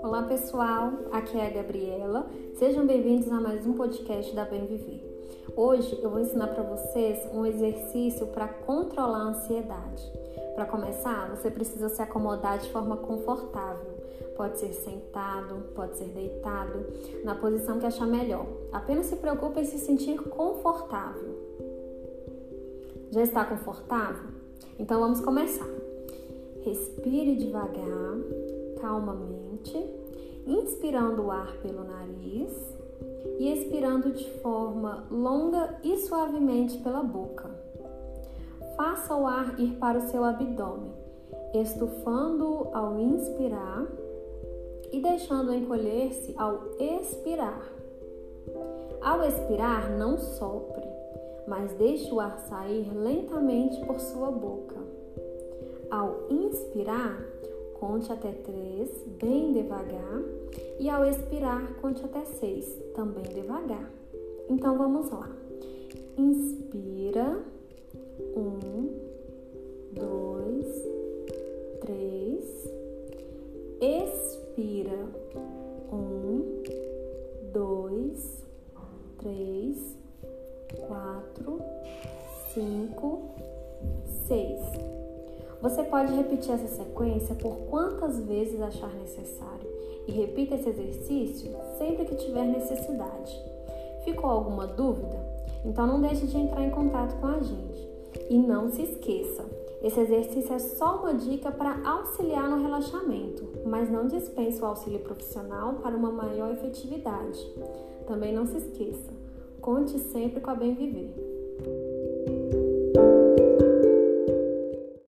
Olá pessoal, aqui é a Gabriela. Sejam bem-vindos a mais um podcast da Bem Viver. Hoje eu vou ensinar para vocês um exercício para controlar a ansiedade. Para começar, você precisa se acomodar de forma confortável. Pode ser sentado, pode ser deitado, na posição que achar melhor. Apenas se preocupe em se sentir confortável. Já está confortável? Então vamos começar. Respire devagar, calmamente, inspirando o ar pelo nariz e expirando de forma longa e suavemente pela boca. Faça o ar ir para o seu abdômen, estufando ao inspirar e deixando encolher-se ao expirar. Ao expirar, não sopre, mas deixe o ar sair lentamente por sua boca. Ao inspirar, conte até três, bem devagar, e ao expirar, conte até seis, também devagar. Então vamos lá. Inspira. Um, dois, três. Expira. Um, dois, três, quatro, cinco, seis. Você pode repetir essa sequência por quantas vezes achar necessário e repita esse exercício sempre que tiver necessidade. Ficou alguma dúvida? Então não deixe de entrar em contato com a gente. E não se esqueça, esse exercício é só uma dica para auxiliar no relaxamento, mas não dispensa o auxílio profissional para uma maior efetividade. Também não se esqueça, conte sempre com a Bem Viver.